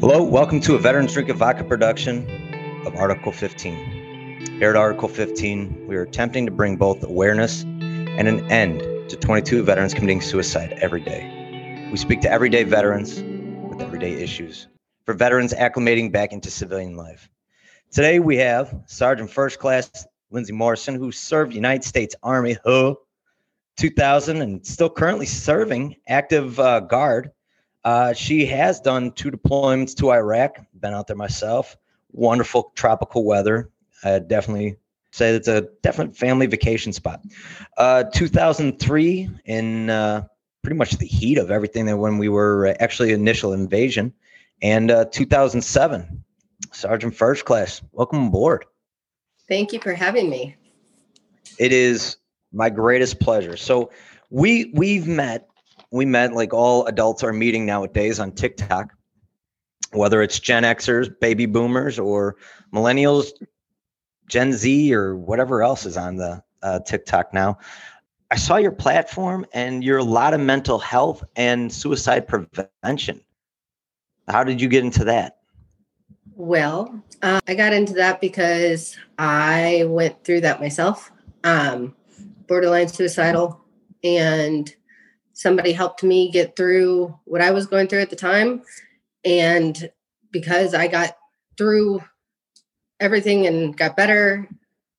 Hello, welcome to a Veterans Drink of Vodka production of Article 15. Here at Article 15, we are attempting to bring both awareness and an end to 22 veterans committing suicide every day. We speak to everyday veterans with everyday issues, for veterans acclimating back into civilian life. Today we have Sergeant First Class Lindsey Morrison, who served United States Army, huh, 2000, and still currently serving active uh, guard uh, she has done two deployments to Iraq. Been out there myself. Wonderful tropical weather. I definitely say it's a definite family vacation spot. Uh, 2003 in uh, pretty much the heat of everything that when we were actually initial invasion, and uh, 2007, Sergeant First Class. Welcome aboard. Thank you for having me. It is my greatest pleasure. So we we've met we met like all adults are meeting nowadays on TikTok, whether it's Gen Xers, baby boomers, or millennials, Gen Z, or whatever else is on the uh, TikTok now. I saw your platform and you're a lot of mental health and suicide prevention. How did you get into that? Well, uh, I got into that because I went through that myself, um, borderline suicidal, and somebody helped me get through what I was going through at the time. And because I got through everything and got better,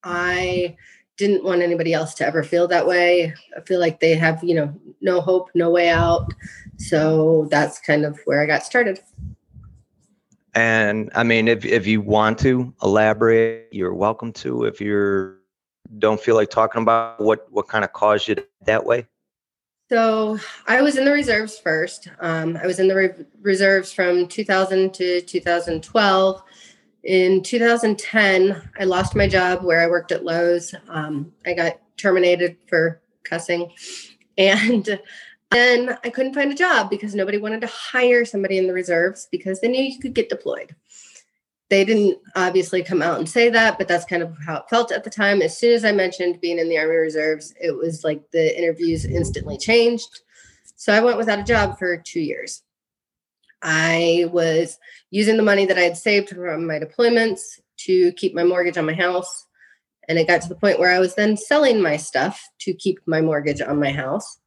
I didn't want anybody else to ever feel that way. I feel like they have, you know, no hope, no way out. So that's kind of where I got started. And I mean, if if you want to elaborate, you're welcome to. If you're don't feel like talking about what what kind of caused you that way. So I was in the reserves first. Um, I was in the re- reserves from 2000 to 2012. In 2010, I lost my job where I worked at Lowe's. Um, I got terminated for cussing. And then I couldn't find a job because nobody wanted to hire somebody in the reserves because they knew you could get deployed they didn't obviously come out and say that, but that's kind of how it felt at the time. As soon as I mentioned being in the Army Reserves, it was like the interviews instantly changed. So I went without a job for two years. I was using the money that I had saved from my deployments to keep my mortgage on my house. And it got to the point where I was then selling my stuff to keep my mortgage on my house.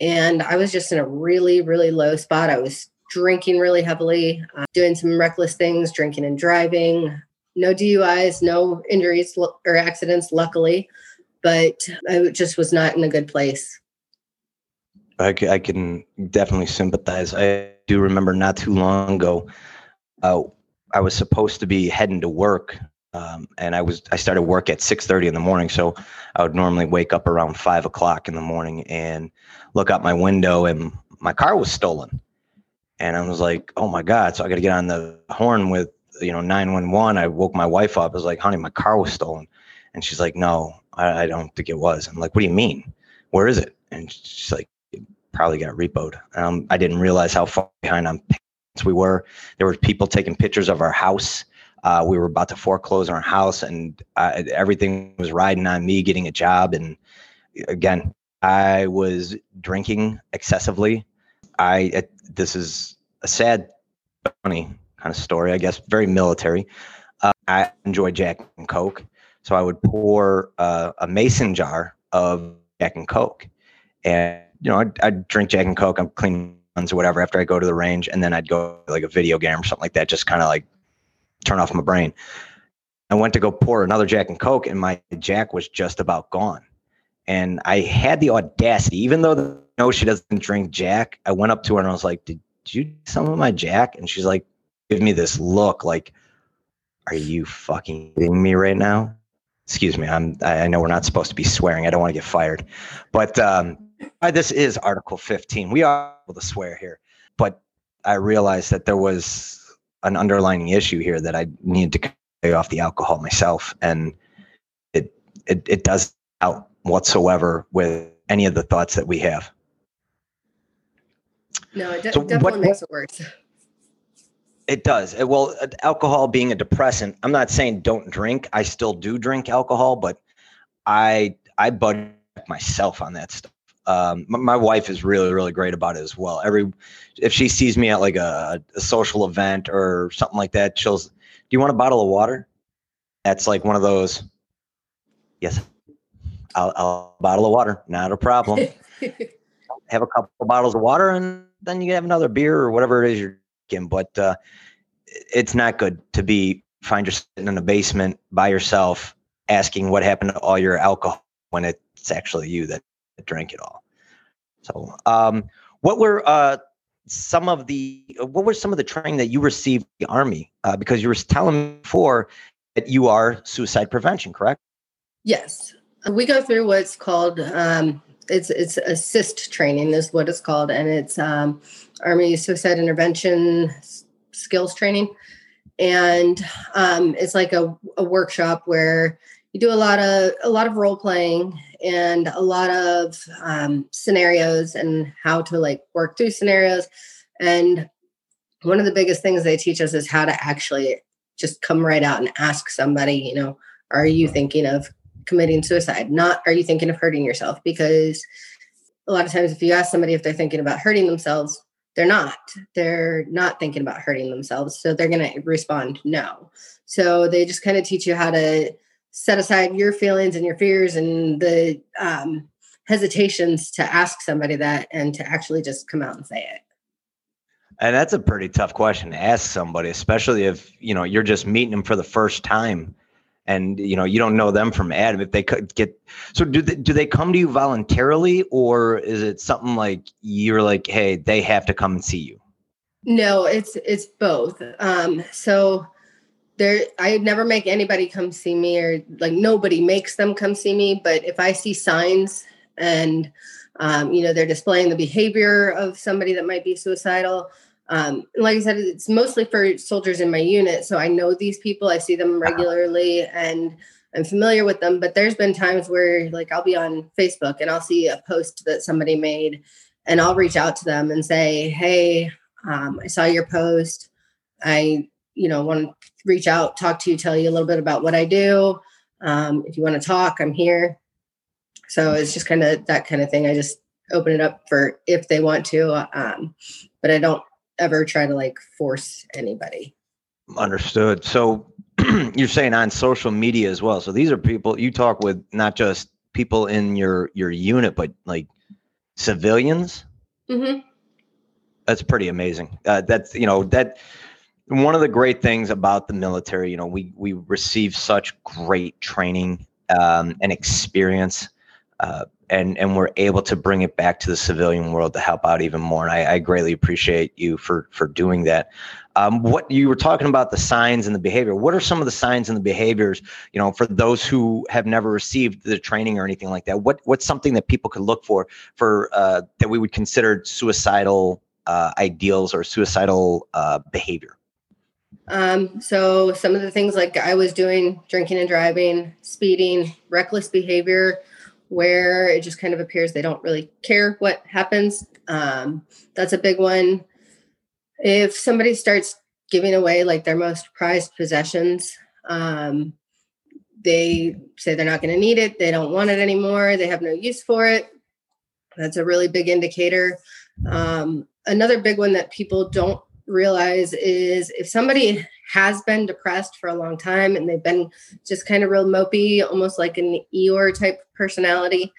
And I was just in a really, really low spot. I was drinking really heavily, uh, doing some reckless things, drinking and driving. No DUIs, no injuries or accidents, luckily, but I just was not in a good place. I, can definitely sympathize. I do remember not too long ago, uh, I was supposed to be heading to work um, and I was I started work at six thirty in the morning, so I would normally wake up around five o'clock in the morning and look out my window, and my car was stolen and I was like, oh my god! So I got to get on the horn with you know nine one one. I woke my wife up. I was like, honey, my car was stolen, and she's like, no, I, I don't think it was. I'm like, what do you mean? Where is it? And she's like, probably got repoed. Um, I didn't realize how far behind on payments we were. There were people taking pictures of our house. Uh, we were about to foreclose our house, and uh, everything was riding on me getting a job. And again, I was drinking excessively. I this is a sad, funny kind of story, I guess, very military. Uh, I enjoy Jack and Coke, so I would pour uh, a mason jar of Jack and Coke, and you know, I'd, I'd drink Jack and Coke. I'm clean guns or whatever after I go to the range, and then I'd go like a video game or something like that, just kind of like turn off my brain. I went to go pour another Jack and Coke, and my Jack was just about gone. And I had the audacity, even though the, no, she doesn't drink Jack. I went up to her and I was like, "Did, you some of my Jack?" And she's like, "Give me this look, like, are you fucking kidding me right now?" Excuse me, I'm. I know we're not supposed to be swearing. I don't want to get fired, but um, this is Article 15. We are able to swear here, but I realized that there was an underlying issue here that I needed to pay off the alcohol myself, and it it it does out whatsoever with any of the thoughts that we have. No, it de- so definitely what, makes it worse. It does. Uh, well, uh, alcohol being a depressant, I'm not saying don't drink. I still do drink alcohol, but I I budget myself on that stuff. Um, my, my, wife is really really great about it as well. Every if she sees me at like a, a social event or something like that, she'll. Do you want a bottle of water? That's like one of those. Yes, I'll, I'll bottle of water. Not a problem. have a couple of bottles of water, and then you have another beer or whatever it is you're drinking. But uh, it's not good to be find yourself sitting in a basement by yourself, asking what happened to all your alcohol when it's actually you that drank it all. So, um, what were uh, some of the what were some of the training that you received the army? Uh, because you were telling me before that you are suicide prevention, correct? Yes, we go through what's called um, it's it's ASIST training is what it's called, and it's um, Army suicide intervention skills training, and um, it's like a, a workshop where you do a lot of a lot of role playing and a lot of um, scenarios and how to like work through scenarios. And one of the biggest things they teach us is how to actually just come right out and ask somebody you know are you thinking of committing suicide? Not are you thinking of hurting yourself? Because a lot of times if you ask somebody if they're thinking about hurting themselves they're not. They're not thinking about hurting themselves so they're going to respond no. So they just kind of teach you how to set aside your feelings and your fears and the um, hesitations to ask somebody that and to actually just come out and say it. And that's a pretty tough question to ask somebody especially if you know you're just meeting them for the first time and you know you don't know them from adam if they could get so do they, do they come to you voluntarily or is it something like you're like hey they have to come and see you no it's it's both. Um so there i never make anybody come see me or like nobody makes them come see me but if i see signs and um, you know they're displaying the behavior of somebody that might be suicidal um, like I said, it's mostly for soldiers in my unit. So I know these people, I see them regularly and I'm familiar with them. But there's been times where, like, I'll be on Facebook and I'll see a post that somebody made and I'll reach out to them and say, Hey, um, I saw your post. I, you know, want to reach out, talk to you, tell you a little bit about what I do. Um, if you want to talk, I'm here. So it's just kind of that kind of thing. I just open it up for if they want to. Um, but I don't ever try to like force anybody. Understood. So you're saying on social media as well. So these are people you talk with, not just people in your your unit, but like civilians. Mm-hmm. That's pretty amazing. Uh, that's you know that one of the great things about the military. You know, we we receive such great training um, and experience. Uh, and and we're able to bring it back to the civilian world to help out even more. And I, I greatly appreciate you for for doing that. Um, what you were talking about the signs and the behavior. What are some of the signs and the behaviors? You know, for those who have never received the training or anything like that. What what's something that people could look for for uh, that we would consider suicidal uh, ideals or suicidal uh, behavior? Um, so some of the things like I was doing, drinking and driving, speeding, reckless behavior where it just kind of appears they don't really care what happens. Um, that's a big one. If somebody starts giving away like their most prized possessions, um, they say they're not going to need it, they don't want it anymore, they have no use for it. That's a really big indicator. Um, another big one that people don't realize is if somebody has been depressed for a long time and they've been just kind of real mopey, almost like an Eeyore type personality.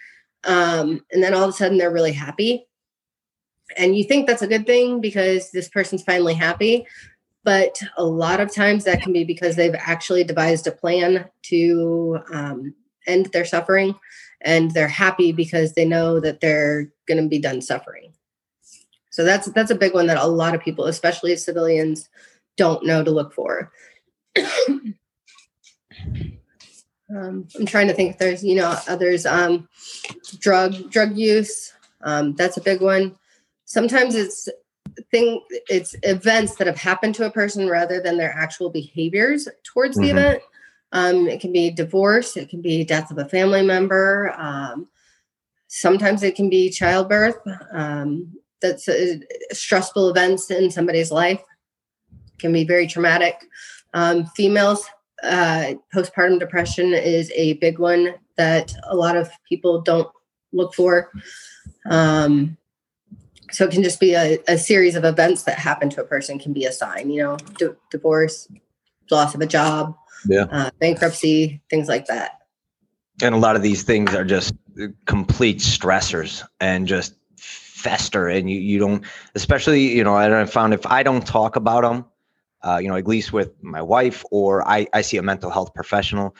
Um, and then all of a sudden they're really happy. And you think that's a good thing because this person's finally happy. But a lot of times that can be because they've actually devised a plan to um, end their suffering and they're happy because they know that they're going to be done suffering. So that's that's a big one that a lot of people, especially civilians, don't know to look for. um, I'm trying to think if there's, you know, others. Um, drug drug use. Um, that's a big one. Sometimes it's thing it's events that have happened to a person rather than their actual behaviors towards mm-hmm. the event. Um, it can be divorce. It can be death of a family member. Um, sometimes it can be childbirth. Um, that's uh, stressful events in somebody's life can be very traumatic. Um, females, uh, postpartum depression is a big one that a lot of people don't look for. Um, so it can just be a, a, series of events that happen to a person can be a sign, you know, d- divorce, loss of a job, yeah, uh, bankruptcy, things like that. And a lot of these things are just complete stressors and just fester and you, you don't especially you know i found if i don't talk about them uh, you know at least with my wife or i, I see a mental health professional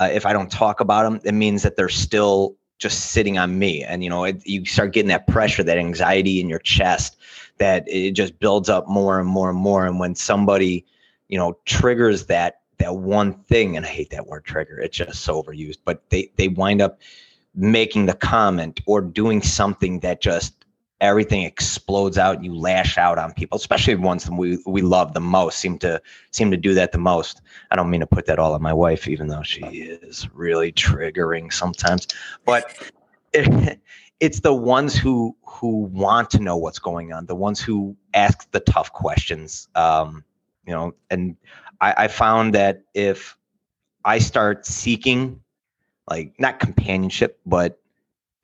uh, if i don't talk about them it means that they're still just sitting on me. And you know it, you start getting that pressure that anxiety in your chest that it just builds up more and more and more. And when somebody you know triggers that that one thing and i hate that word trigger it's just so overused but they they wind up making the comment or doing something that just everything explodes out and you lash out on people especially the ones that we, we love the most seem to seem to do that the most. I don't mean to put that all on my wife even though she is really triggering sometimes but it, it's the ones who who want to know what's going on the ones who ask the tough questions um, you know and I, I found that if i start seeking like not companionship but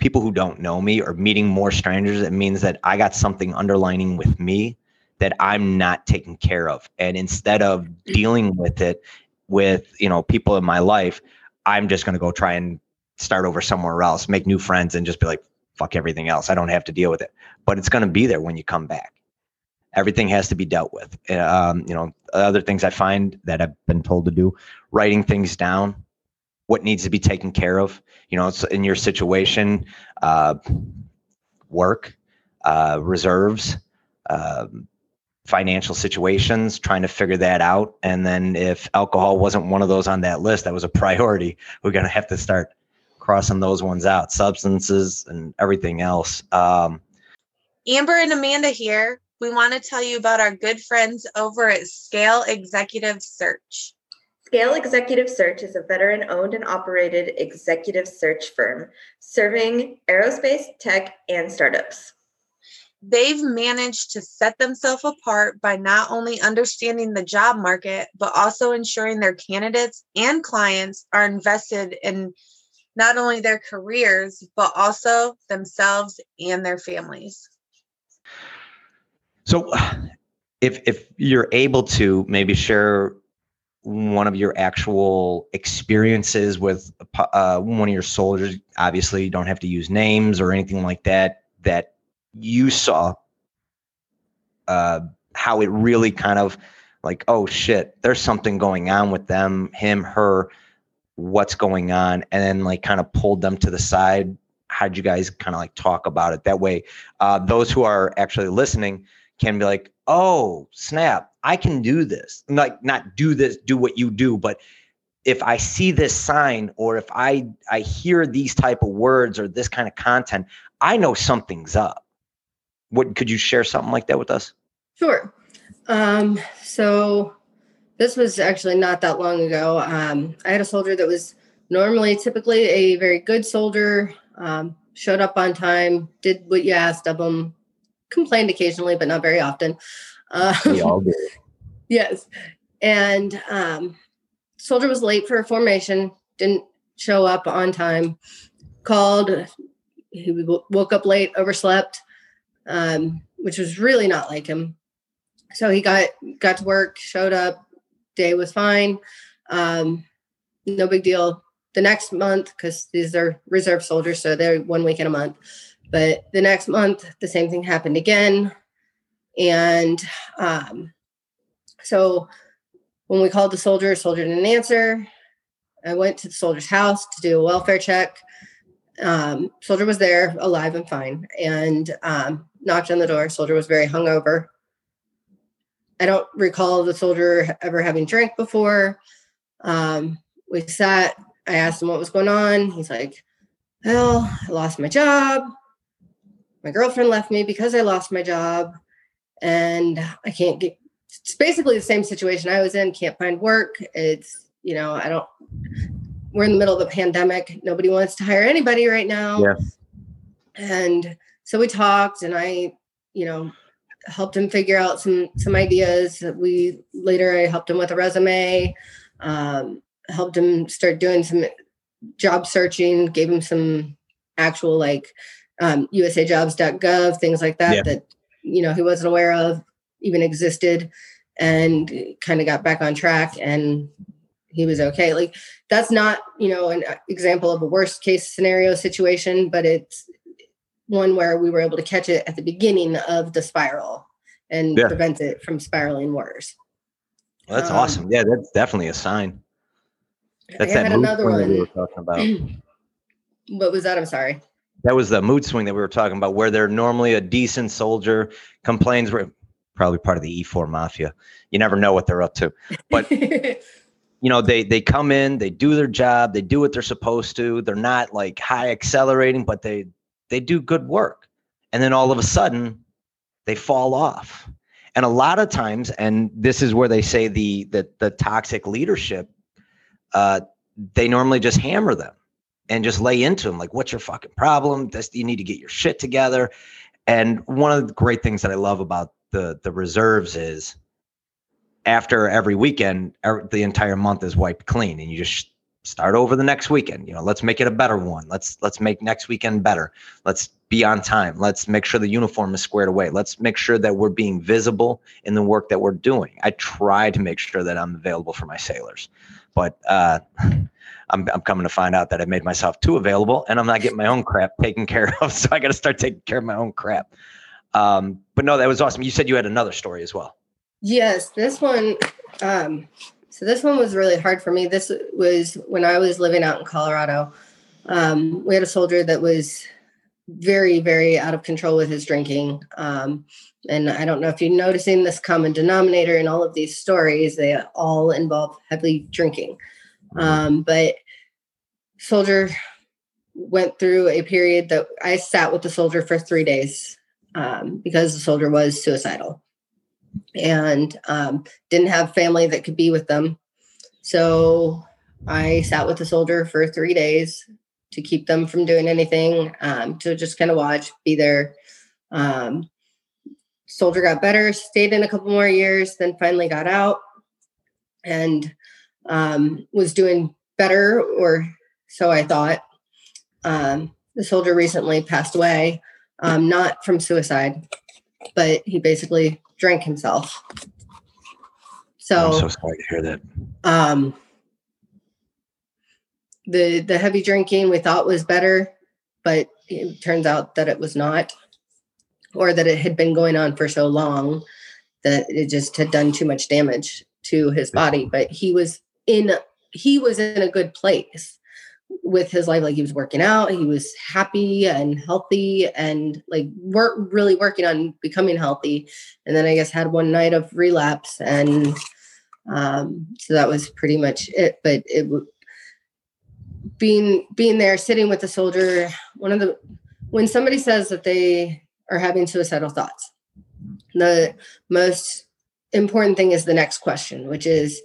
people who don't know me or meeting more strangers, it means that I got something underlining with me that I'm not taking care of. And instead of dealing with it with, you know, people in my life, I'm just going to go try and start over somewhere else, make new friends and just be like, fuck everything else. I don't have to deal with it. But it's going to be there when you come back. Everything has to be dealt with. Um, you know, other things I find that I've been told to do, writing things down, what needs to be taken care of. You know, it's in your situation, uh, work, uh, reserves, um, financial situations, trying to figure that out. And then if alcohol wasn't one of those on that list, that was a priority. We're going to have to start crossing those ones out, substances and everything else. Um, Amber and Amanda here. We want to tell you about our good friends over at Scale Executive Search. Scale Executive Search is a veteran owned and operated executive search firm serving aerospace, tech, and startups. They've managed to set themselves apart by not only understanding the job market, but also ensuring their candidates and clients are invested in not only their careers, but also themselves and their families. So, if, if you're able to maybe share one of your actual experiences with uh, one of your soldiers obviously you don't have to use names or anything like that that you saw uh, how it really kind of like oh shit there's something going on with them him her what's going on and then like kind of pulled them to the side. How'd you guys kind of like talk about it? That way uh, those who are actually listening can be like oh snap i can do this. Like not do this do what you do but if i see this sign or if i i hear these type of words or this kind of content i know something's up. What could you share something like that with us? Sure. Um so this was actually not that long ago. Um i had a soldier that was normally typically a very good soldier um showed up on time did what you asked of him complained occasionally, but not very often. Uh, we all do. yes. And um, soldier was late for a formation, didn't show up on time, called, he woke up late, overslept, um, which was really not like him. So he got got to work, showed up, day was fine. Um, no big deal. The next month, because these are reserve soldiers, so they're one week in a month. But the next month, the same thing happened again. And um, so when we called the soldier, soldier didn't answer. I went to the soldier's house to do a welfare check. Um, soldier was there, alive and fine, and um, knocked on the door. Soldier was very hungover. I don't recall the soldier ever having drank before. Um, we sat. I asked him what was going on. He's like, "Well, I lost my job my girlfriend left me because I lost my job and I can't get it's basically the same situation I was in, can't find work. It's, you know, I don't we're in the middle of a pandemic. Nobody wants to hire anybody right now. Yeah. And so we talked and I, you know, helped him figure out some some ideas. We later I helped him with a resume, um, helped him start doing some job searching, gave him some actual like um, USAJobs.gov things like that Yeah. that you know he wasn't aware of even existed, and kind of got back on track and he was okay. Like that's not you know an example of a worst case scenario situation, but it's one where we were able to catch it at the beginning of the spiral and Yeah. prevent it from spiraling worse. Well, that's Um, awesome. Yeah, that's definitely a sign. That's I that another that we were one. talking about. What was that? I'm sorry. That was the mood swing that we were talking about, where they're normally a decent soldier, complains we're probably part of the E4 mafia. You never know what they're up to. But you know, they they come in, they do their job, they do what they're supposed to. They're not like high accelerating, but they they do good work. And then all of a sudden, they fall off. And a lot of times, and this is where they say the the, the toxic leadership, uh, they normally just hammer them and just lay into them like, "What's your fucking problem? This you need to get your shit together." And one of the great things that I love about the the reserves is after every weekend, er- the entire month is wiped clean, and you just start over the next weekend. You know, let's make it a better one. Let's let's make next weekend better. Let's be on time. Let's make sure the uniform is squared away. Let's make sure that we're being visible in the work that we're doing. I try to make sure that I'm available for my sailors, but uh, I'm I'm coming to find out that I made myself too available, and I'm not getting my own crap taken care of. So I got to start taking care of my own crap. Um, but no, that was awesome. You said you had another story as well. Yes, this one. Um, so this one was really hard for me. This was when I was living out in Colorado. Um, we had a soldier that was very, very out of control with his drinking. Um, and I don't know if you're noticing this common denominator in all of these stories. They all involve heavily drinking. Um, but soldier went through a period that I sat with the soldier for three days um, because the soldier was suicidal and um, didn't have family that could be with them. So I sat with the soldier for three days to keep them from doing anything, um, to just kind of watch, be there. Um, soldier got better, stayed in a couple more years, then finally got out and um, was doing better, or so I thought. Um, the soldier recently passed away, um, not from suicide, but he basically drank himself. So I'm So, so sorry to hear that. um, the the heavy drinking we thought was better, but it turns out that it was not, or that it had been going on for so long that it just had done too much damage to his body. But he was in he was in a good place with his life. Like he was working out he was happy and healthy and like work really working on becoming healthy. And then i guess had one night of relapse and um so that was pretty much it. But it being being there sitting with the soldier one of the when somebody says that they are having suicidal thoughts the most important thing is the next question which is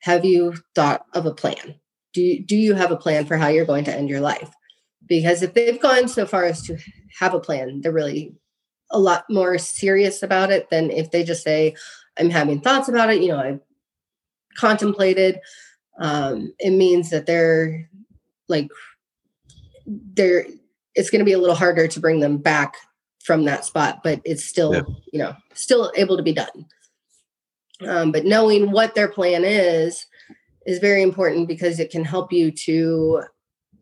have you thought of a plan? Do you, do you have a plan for how you're going to end your life? Because if they've gone so far as to have a plan they're really a lot more serious about it than if they just say i'm having thoughts about it you know i've contemplated um, it means that they're like they're it's going to be a little harder to bring them back from that spot but it's still Yeah. you know still able to be done. Um, but knowing what their plan is is very important because it can help you to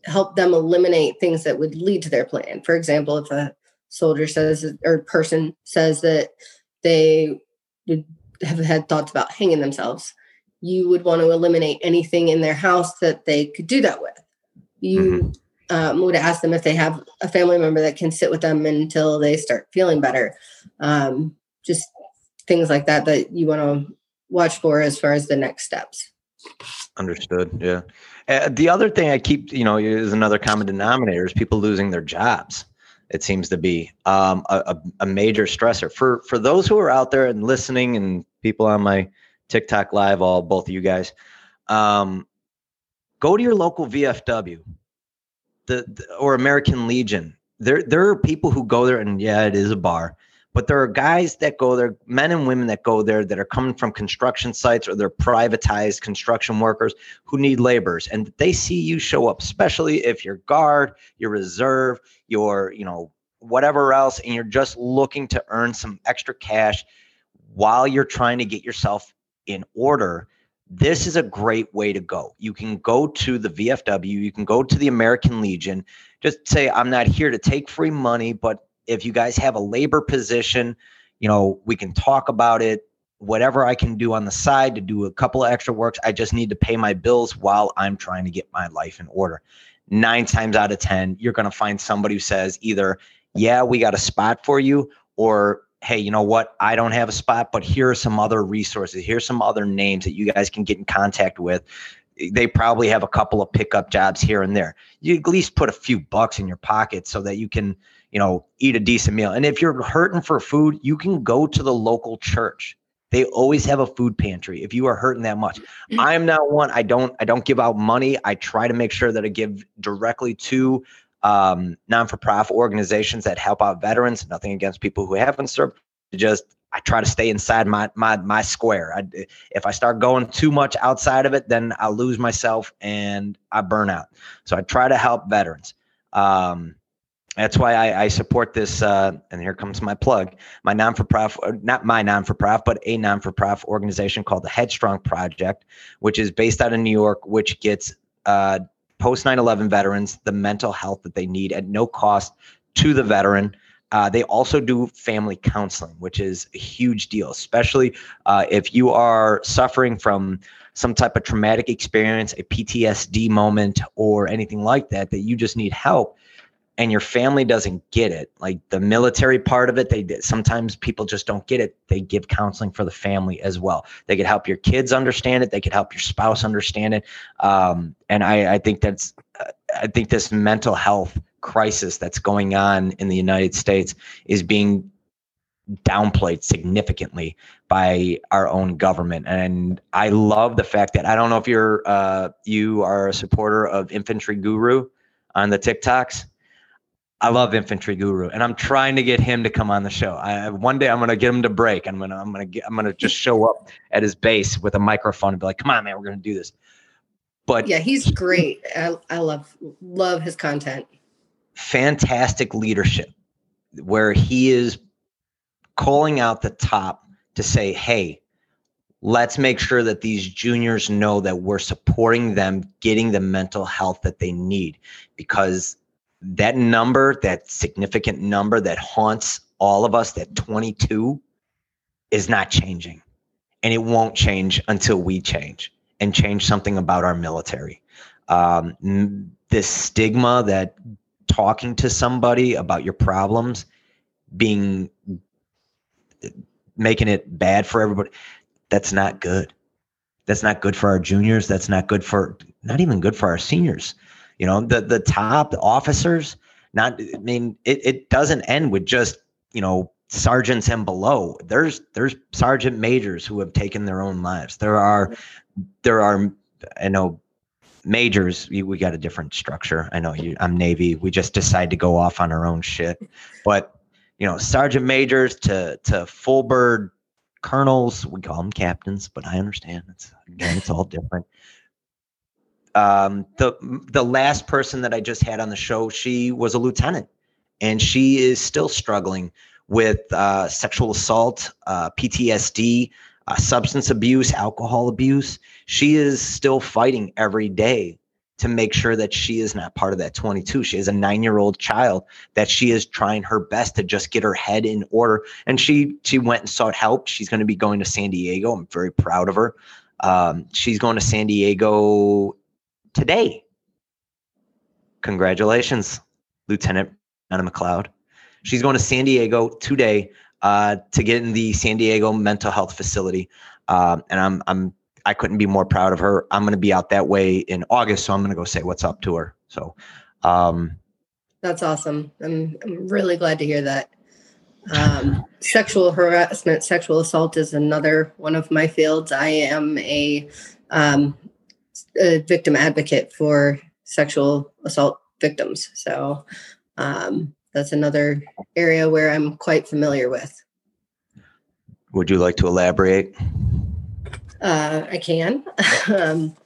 help them eliminate things that would lead to their plan. For example if a soldier says or person says that they would have had thoughts about hanging themselves you would want to eliminate anything in their house that they could do that with you um, would ask them if they have a family member that can sit with them until they start feeling better um, just things like that that you want to watch for as far as the next steps Understood. Yeah. Uh, the other thing I keep, you know, is another common denominator is people losing their jobs. It seems to be um, a, a, a major stressor for for those who are out there and listening, and people on my TikTok live, all both of you guys. Um, go to your local VFW, the, the or American Legion. There there are people who go there, and yeah, it is a bar, But there are guys that go there, men and women that go there that are coming from construction sites or they're privatized construction workers who need laborers. And they see you show up, especially if you're guard, your reserve, your, you know, whatever else, and you're just looking to earn some extra cash while you're trying to get yourself in order this is a great way to go. You can go to the VFW, you can go to the American Legion, just say, I'm not here to take free money, but if you guys have a labor position, you know, we can talk about it. Whatever I can do on the side to do a couple of extra works, I just need to pay my bills while I'm trying to get my life in order. Nine times out of 10, you're going to find somebody who says either, Yeah, we got a spot for you, or hey, you know what? I don't have a spot, but here are some other resources. Here's some other names that you guys can get in contact with. They probably have a couple of pickup jobs here and there. You at least put a few bucks in your pocket so that you can, you know, eat a decent meal. And if you're hurting for food, you can go to the local church. They always have a food pantry if you are hurting that much. Mm. I'm not one. I don't. I don't give out money. I try to make sure that I give directly to um, non-for-profit organizations that help out veterans. Nothing against people who haven't served. Just I try to stay inside my my my square. I, if I start going too much outside of it, then I lose myself and I burn out. So I try to help veterans. Um, that's why I, I support this. Uh, and here comes my plug: my non-for-profit, not my non-for-profit, but a non-for-profit organization called the Headstrong Project, which is based out of New York, which gets uh, post 9-11 veterans the mental health that they need at no cost to the veteran. Uh, they also do family counseling which is a huge deal especially uh, if you are suffering from some type of traumatic experience a ptsd moment or anything like that that you just need help and your family doesn't get it like the military part of it they sometimes people just don't get it they give counseling for the family as well. They could help your kids understand it they could help your spouse understand it um, and I, I think that's uh, i think this mental health crisis that's going on in the united states is being downplayed significantly by our own government and i love the fact that i don't know if you're uh, you are a supporter of infantry guru on the tiktoks I love Infantry Guru, and I'm trying to get him to come on the show. I, one day I'm gonna get him to break. I'm gonna I'm gonna get, I'm gonna just show up at his base with a microphone and be like, "Come on, man, we're gonna do this." But yeah, he's great. I, I love love his content. Fantastic leadership, where he is calling out the top to say, "Hey, let's make sure that these juniors know that we're supporting them getting the mental health that they need because." That number, that significant number that haunts all of us, that 22, is not changing. And it won't change until we change and change something about our military. Um, this stigma that talking to somebody about your problems being making it bad for everybody that's not good that's not good for our juniors that's not good for not even good for our seniors you know, the the top officers. Not, I mean, it, it doesn't end with just you know sergeants and below. There's there's sergeant majors who have taken their own lives. There are there are I know majors we, got a different structure. I know you I'm Navy. We just decide to go off on our own shit. But you know, sergeant majors to to full bird colonels, we call them captains, but I understand it's again it's all different um, the the last person that I just had on the show, she was a lieutenant, and she is still struggling with uh, sexual assault, uh, PTSD, uh, substance abuse, alcohol abuse. She is still fighting every day to make sure that she is not part of that 22. She is a nine year old child that she is trying her best to just get her head in order. And she she went and sought help. She's going to be going to San Diego. I'm very proud of her. Um, she's going to San Diego today. Congratulations, Lieutenant Anna McLeod. She's going to San Diego today uh, to get in the San Diego mental health facility, um, and I'm I'm I couldn't be more proud of her. I'm going to be out that way in August, so I'm going to go say what's up to her. So, um, that's awesome. I'm I'm really glad to hear that. Um, sexual harassment, sexual assault is another one of my fields. I am a um, a victim advocate for sexual assault victims. So um, that's another area where I'm quite familiar with. Would you like to elaborate? Uh, I can. um,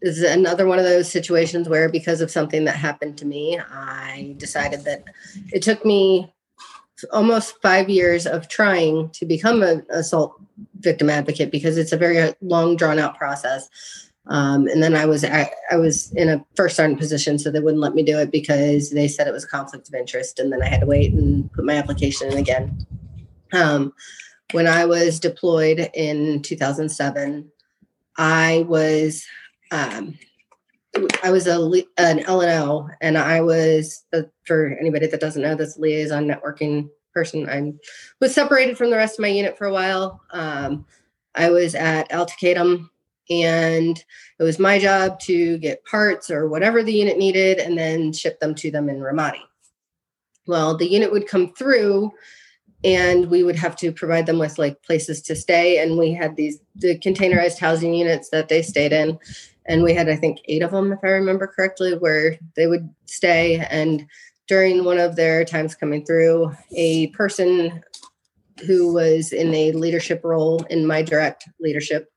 this is another one of those situations where, because of something that happened to me, I decided that it took me almost five years of trying to become an assault victim advocate because it's a very long, drawn out process. Um, and then I was I, I was in a first sergeant position, so they wouldn't let me do it because they said it was a conflict of interest, and then I had to wait and put my application in again. Um, when I was deployed in 2007, I was um, I was a an LNO, and I was for anybody that doesn't know, this liaison networking person. I was separated from the rest of my unit for a while. Um, I was at Al Taqaddum and it was my job to get parts or whatever the unit needed and then ship them to them in Ramadi. Well, the unit would come through and we would have to provide them with like places to stay and we had these the containerized housing units that they stayed in and we had i think eight of them if i remember correctly where they would stay and during one of their times coming through a person who was in a leadership role in my direct leadership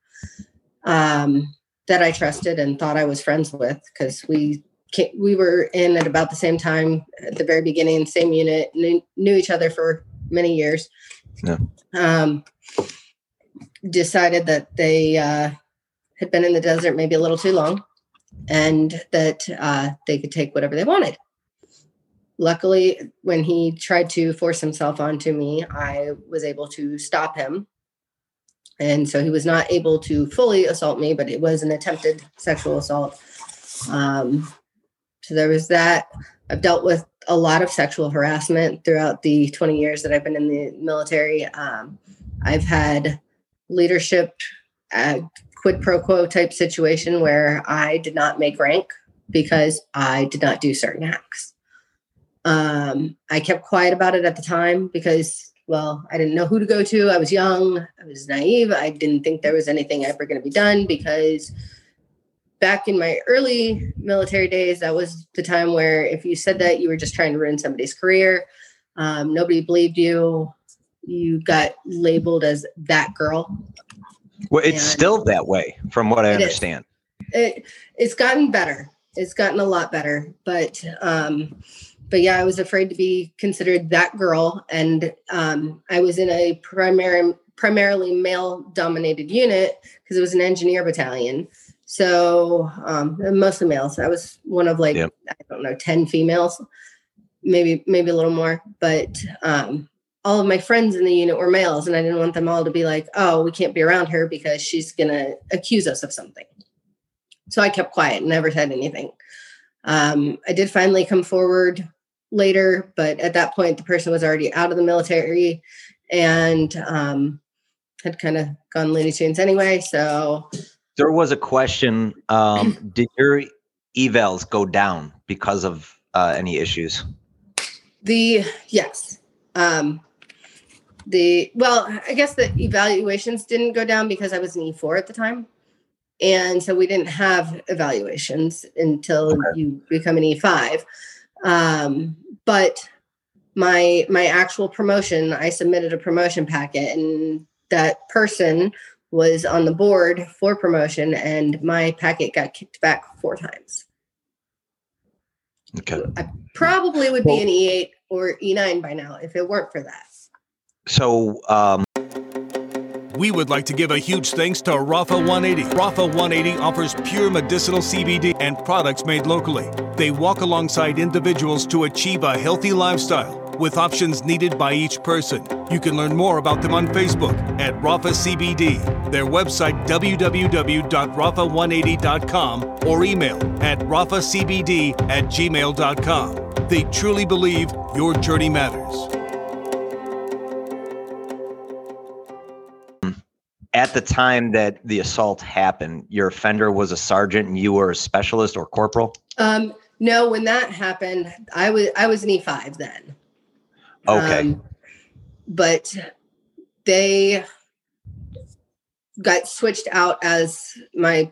um, that I trusted and thought I was friends with because we came, we were in at about the same time at the very beginning, same unit, knew, knew each other for many years. Yeah. Um, decided that they uh, had been in the desert maybe a little too long, and that uh, they could take whatever they wanted. Luckily, when he tried to force himself onto me, I was able to stop him and so he was not able to fully assault me, but it was an attempted sexual assault. Um, so there was that. I've dealt with a lot of sexual harassment throughout the 20 years that I've been in the military. Um, I've had leadership uh, quid pro quo type situation where I did not make rank because I did not do certain acts. Um, I kept quiet about it at the time because well, I didn't know who to go to. I was young, I was naive. I didn't think there was anything ever going to be done because back in my early military days, that was the time where if you said that, you were just trying to ruin somebody's career. Um, nobody believed you. You got labeled as that girl. Well, it's and still that way, from what I understand. It, it's gotten better. It's gotten a lot better, but um, but yeah, I was afraid to be considered that girl. And um, I was in a primary, primarily male dominated unit because it was an engineer battalion. So um, mostly males. I was one of like, yep. I don't know, 10 females, maybe, maybe a little more. But um, all of my friends in the unit were males. And I didn't want them all to be like, oh, we can't be around her because she's going to accuse us of something. So I kept quiet, never said anything. Um, I did finally come forward later, but at that point, the person was already out of the military and um, had kind of gone Looney Tunes anyway. So there was a question: um, Did your evals go down because of uh, any issues? The yes. Um, the well, I guess the evaluations didn't go down because I was an E4 at the time. And so we didn't have evaluations until okay. you become an E5. Um, but my my actual promotion, I submitted a promotion packet, and that person was on the board for promotion, and my packet got kicked back four times. Okay. I probably would be an E8 or E9 by now if it weren't for that. So, um, we would like to give a huge thanks to Rafa 180. Rafa 180 offers pure medicinal CBD and products made locally. They walk alongside individuals to achieve a healthy lifestyle with options needed by each person. You can learn more about them on Facebook at Rafa CBD, their website www.rafa180.com, or email at raphacbd at gmail.com. They truly believe your journey matters. At the time that the assault happened, your offender was a sergeant and you were a specialist or corporal? Um, no, when that happened, I was I was an E5 then. Okay. Um, but they got switched out as my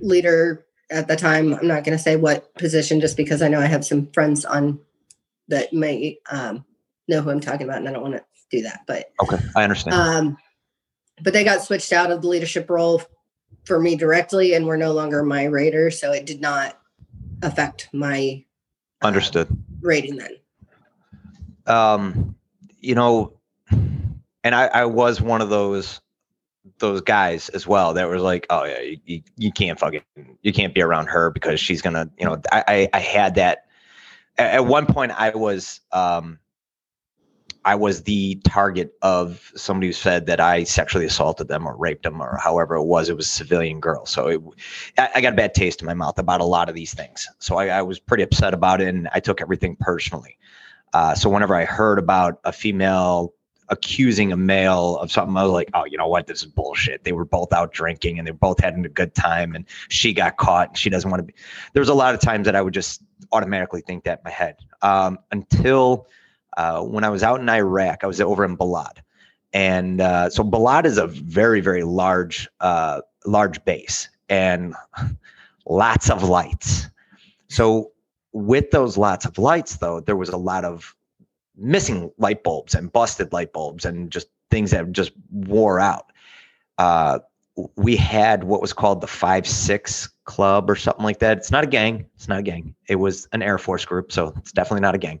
leader at the time. I'm not going to say what position just because I know I have some friends on that may um, know who I'm talking about and I don't want to do that. But okay, I understand. Um, but they got switched out of the leadership role for me directly and were no longer my rater. So it did not affect my uh, Understood. rating then. um, you know, and I, I was one of those those guys as well that was like, oh yeah, you, you, you can't fucking you can't be around her because she's gonna, you know, I I, I had that at, at one point I was um I was the target of somebody who said that I sexually assaulted them or raped them or however it was. It was a civilian girl. So it, I, I got a bad taste in my mouth about a lot of these things. So I, I was pretty upset about it and I took everything personally. Uh, so whenever I heard about a female accusing a male of something, I was like, oh, you know what? This is bullshit. They were both out drinking and they're both having a good time and she got caught and she doesn't want to be. There's a lot of times that I would just automatically think that in my head um, until uh, when I was out in Iraq, I was over in Balad. And uh, so Balad is a very, very large, uh, large base and lots of lights. So with those lots of lights, though, there was a lot of missing light bulbs and busted light bulbs and just things that just wore out. Uh, we had what was called the five six club or something like that. It's not a gang. It's not a gang. It was an Air Force group, so it's definitely not a gang.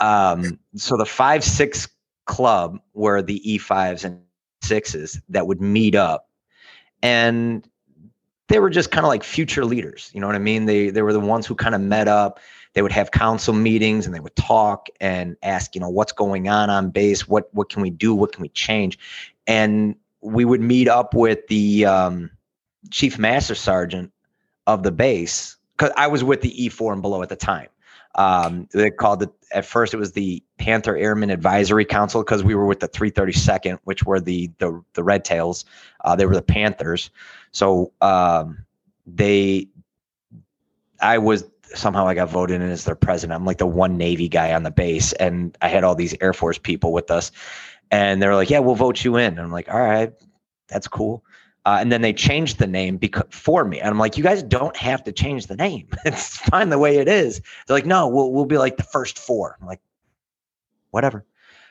Um, so the five six club were the E fives and sixes that would meet up, and they were just kind of like future leaders. You know what I mean? They they were the ones who kind of met up. They would have council meetings and they would talk and ask, you know, what's going on on base? What what can we do? What can we change? And we would meet up with the um, chief master sergeant of the base because I was with the E4 and below at the time. Um, they called it at first. It was the Panther Airmen Advisory Council because we were with the 332nd, which were the the the Red Tails. Uh, they were the Panthers. So um, they, I was somehow I got voted in as their president. I'm like the one Navy guy on the base, and I had all these Air Force people with us, and they were like, "Yeah, we'll vote you in." And I'm like, "All right, that's cool." Uh, and then they changed the name because for me, and I'm like, "You guys don't have to change the name. it's fine the way it is." They're like, "No, we'll we'll be like the first four. I'm like, "Whatever."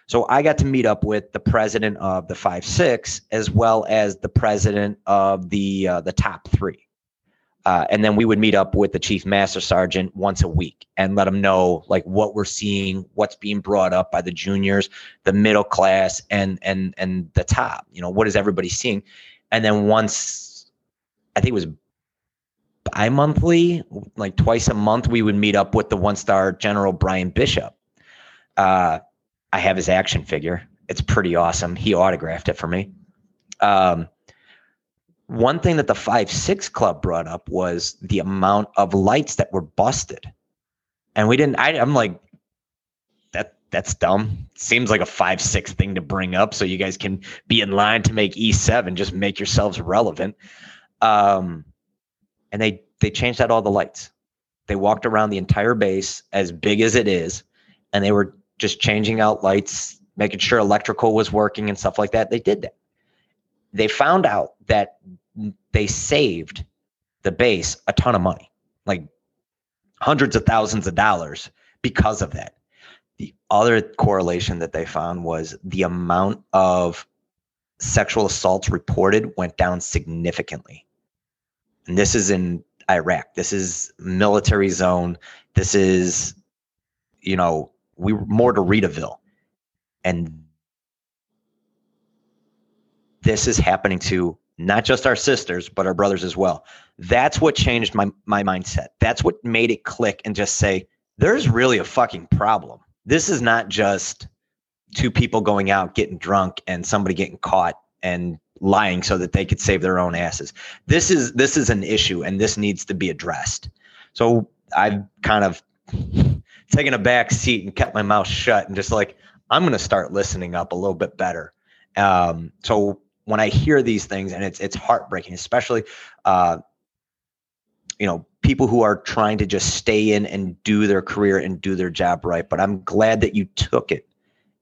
So I got to meet up with the president of the five six as well as the president of the uh, the top three. Uh, and then we would meet up with the chief master sergeant once a week and let them know like what we're seeing, what's being brought up by the juniors, the middle class, and and and the top. You know, what is everybody seeing? And then once, I think it was bi-monthly, like twice a month, we would meet up with the one-star general Brian Bishop. Uh, I have his action figure. It's pretty awesome. He autographed it for me. Um, one thing that the five six club brought up was the amount of lights that were busted and we didn't I, i'm like that's dumb. Seems like a five six thing to bring up so you guys can be in line to make e7 just make yourselves relevant. Um and they they changed out all the lights. They walked around the entire base as big as it is and they were just changing out lights making sure electrical was working and stuff like that. They did that. They found out that they saved the base a ton of money, like hundreds of thousands of dollars because of that. The other correlation that they found was the amount of sexual assaults reported went down significantly. And this is in Iraq. This is military zone. This is, you know, we were Mortaritaville. And this is happening to not just our sisters, but our brothers as well. That's what changed my my mindset. That's what made it click and just say, there's really a fucking problem. This is not just two people going out getting drunk and somebody getting caught and lying so that they could save their own asses. This is this is an issue and this needs to be addressed. So I've kind of taken a back seat and kept my mouth shut and just like I'm going to start listening up a little bit better. Um, so when I hear these things, and it's it's heartbreaking, especially uh, you know people who are trying to just stay in and do their career and do their job right. But I'm glad that you took it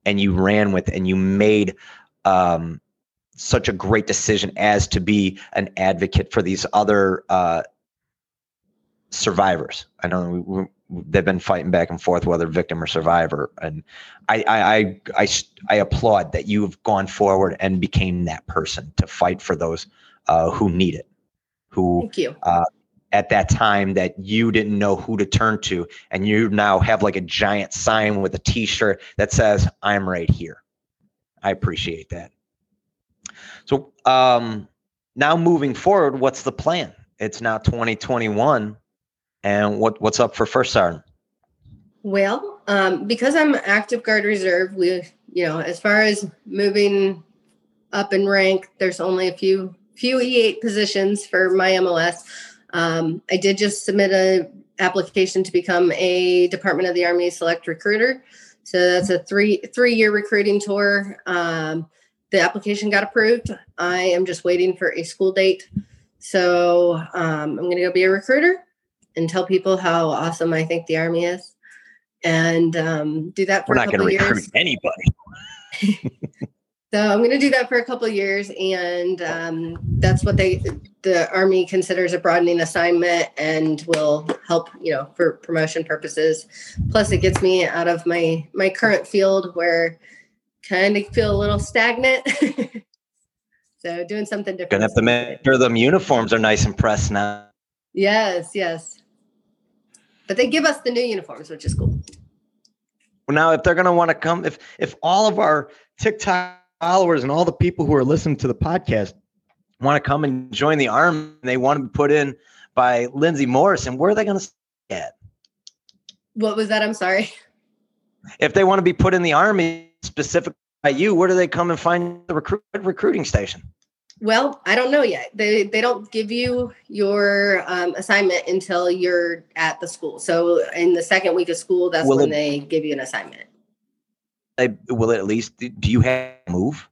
and you ran with it and you made um, such a great decision as to be an advocate for these other uh, survivors. I know we, they've been fighting back and forth whether victim or survivor and I, I i i i applaud that you've gone forward and became that person to fight for those uh, who need it who Thank you. uh, at that time that you didn't know who to turn to and you now have like a giant sign with a t-shirt that says i'm right here. I appreciate that. So um now moving forward what's the plan? It's now 2021 and what what's up for first sergeant? Well, um, because I'm active guard reserve, we, you know, as far as moving up in rank, there's only a few few E8 positions for my MOS. Um, I did just submit a application to become a Department of the Army Select Recruiter. So that's a three three year recruiting tour. Um, the application got approved. I am just waiting for a school date. So um, I'm going to go be a recruiter and tell people how awesome I think the Army is, and um, do that for we're a not going to recruit anybody So I'm going to do that for a couple of years, and um, that's what they the Army considers a broadening assignment, and will help you know for promotion purposes. Plus, it gets me out of my my current field where kind of feel a little stagnant. so doing something different. gonna have to make sure them uniforms are nice and pressed now Yes, yes. But they give us the new uniforms, which is cool. Well, now if they're going to want to come if if all of our tiktok followers and all the people who are listening to the podcast want to come and join the army and they want to be put in by lindsay morrison where are they going to at What was that? I'm sorry. if they want to be put in the army specifically by you where do they come and find the recruit recruiting station Well, I don't know yet. They they don't give you your um, assignment until you're at the school. So in the second week of school, that's Will when it- they give you an assignment. They, will it at least do you have to move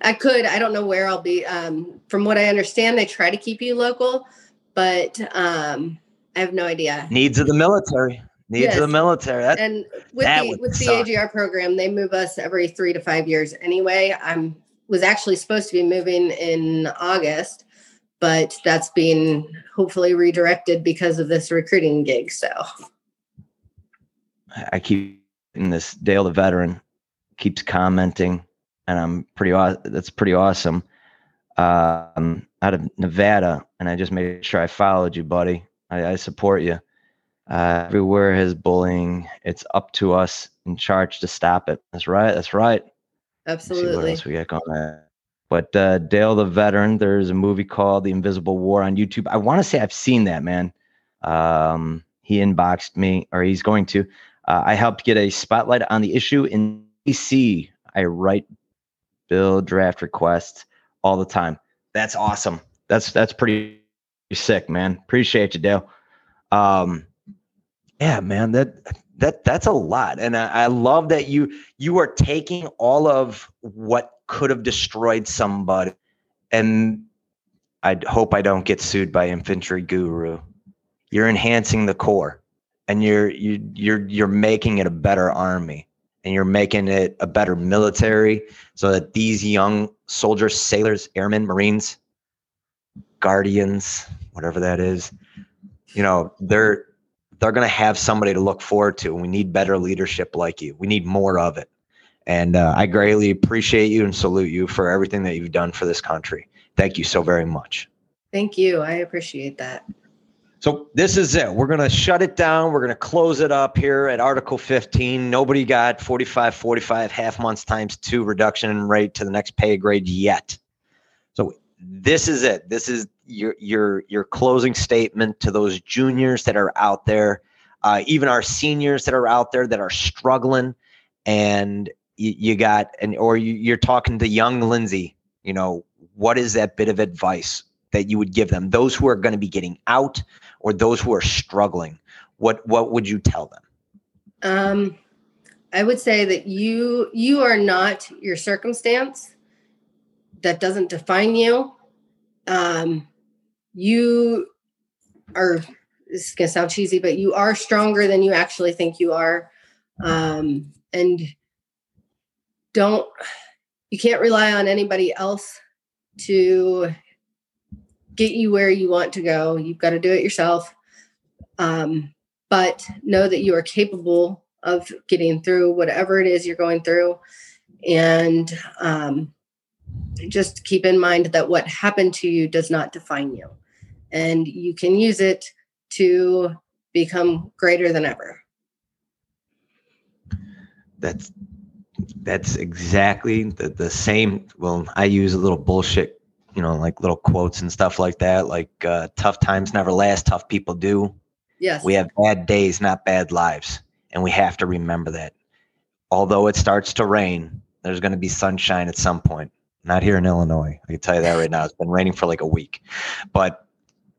I could. I don't know where I'll be. Um, from what I understand, they try to keep you local, but um, I have no idea. needs of the military needs of the military that, And with the with the. AGR program, they move us every three to five years anyway. I'm was actually supposed to be moving in August, but that's being hopefully redirected because of this recruiting gig. So I keep in this Dale the veteran keeps commenting, and I'm pretty. aw- That's pretty awesome. Um, out of Nevada, and I just made sure I followed you, buddy. I, I support you. Uh, everywhere has bullying. It's up to us in charge to stop it. That's right. That's right. See what absolutely. else we got going on. But uh, Dale the veteran, there's a movie called The Invisible War on YouTube. I want to say I've seen that man. Um, he inboxed me, or he's going to. Uh, I helped get a spotlight on the issue in DC. I write bill draft requests all the time. That's awesome. That's that's pretty sick, man. Appreciate you, Dale. Um, yeah, man. That that that's a lot, and I, I love that you you are taking all of what could have destroyed somebody, and I hope I don't get sued by Infantry Guru. You're enhancing the core, and you're you you're you're making it a better army, and you're making it a better military, so that these young soldiers, sailors, airmen, marines, guardians, whatever that is, you know, they're they're going to have somebody to look forward to. And we need better leadership like you. We need more of it. And uh, I greatly appreciate you and salute you for everything that you've done for this country. Thank you so very much. Thank you. I appreciate that. So this is it. We're going to shut it down. We're going to close it up here at Article 15. Nobody got 45, 45 half months times two reduction in rate to the next pay grade yet. So this is it. This is your your your closing statement to those juniors that are out there, uh, even our seniors that are out there that are struggling, and you, you got and or you, you're talking to young Lindsay. You know what is that bit of advice that you would give them? Those who are going to be getting out or those who are struggling, what what would you tell them? Um, I would say that you you are not your circumstance. That doesn't define you. Um, you are. This is gonna sound cheesy, but you are stronger than you actually think you are. Um, and don't you can't rely on anybody else to get you where you want to go. You've got to do it yourself. Um, but know that you are capable of getting through whatever it is you're going through. And um, just keep in mind that what happened to you does not define you. And you can use it to become greater than ever. That's that's exactly the, the same. Well, I use a little bullshit, you know, like little quotes and stuff like that. Like uh, tough times never last, tough people do. Yes. We have bad days, not bad lives. And we have to remember that. Although it starts to rain, there's going to be sunshine at some point. Not here in Illinois. I can tell you that right now. It's been raining for like a week. But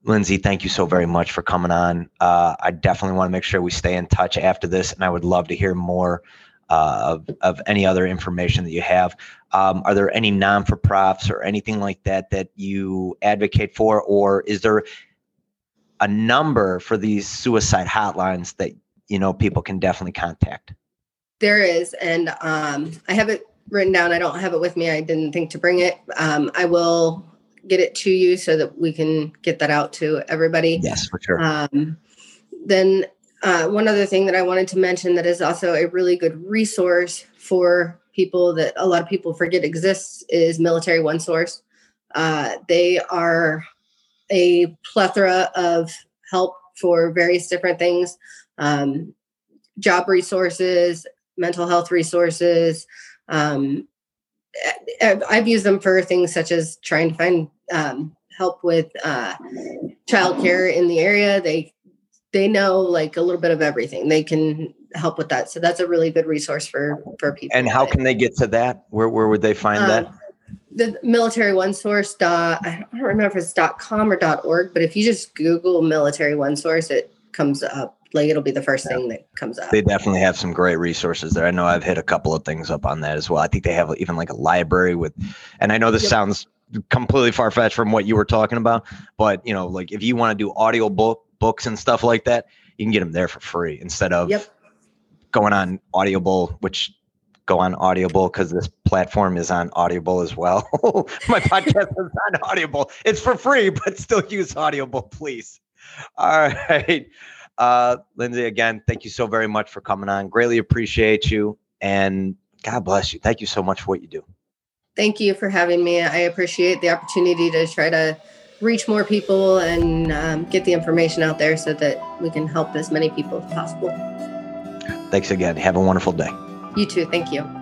Lindsay, thank you so very much for coming on. Uh, I definitely want to make sure we stay in touch after this, and I would love to hear more uh, of, of any other information that you have. Um, are there any non for profits or anything like that that you advocate for, or is there a number for these suicide hotlines that you know people can definitely contact? There is, and um, I have it written down. I don't have it with me. I didn't think to bring it. Um, I will get it to you so that we can get that out to everybody. Yes, for sure. Um, then uh, one other thing that I wanted to mention that is also a really good resource for people that a lot of people forget exists is Military One Source. Uh, they are a plethora of help for various different things um, job resources, mental health resources. Um, I've used them for things such as trying to find um, help with uh, childcare in the area. They they know like a little bit of everything. They can help with that. So that's a really good resource for for people. And how can they get to that? Where where would they find um, that? The military one source dot I don't remember if it's dot com or dot org, but if you just Google military one source, it comes up. Like it'll be the first thing that comes up. They definitely have some great resources there. I know I've hit a couple of things up on that as well. I think they have even like a library with, and I know this yep. sounds completely far fetched from what you were talking about, but you know, like if you want to do audio book books and stuff like that, you can get them there for free instead of yep. going on Audible, which go on Audible because this platform is on Audible as well. My podcast is on Audible. It's for free, but still use Audible, please. All right. Uh, Lindsay, again, thank you so very much for coming on. Greatly appreciate you. And God bless you. Thank you so much for what you do. Thank you for having me. I appreciate the opportunity to try to reach more people and um, get the information out there so that we can help as many people as possible. Thanks again. Have a wonderful day. You too. Thank you.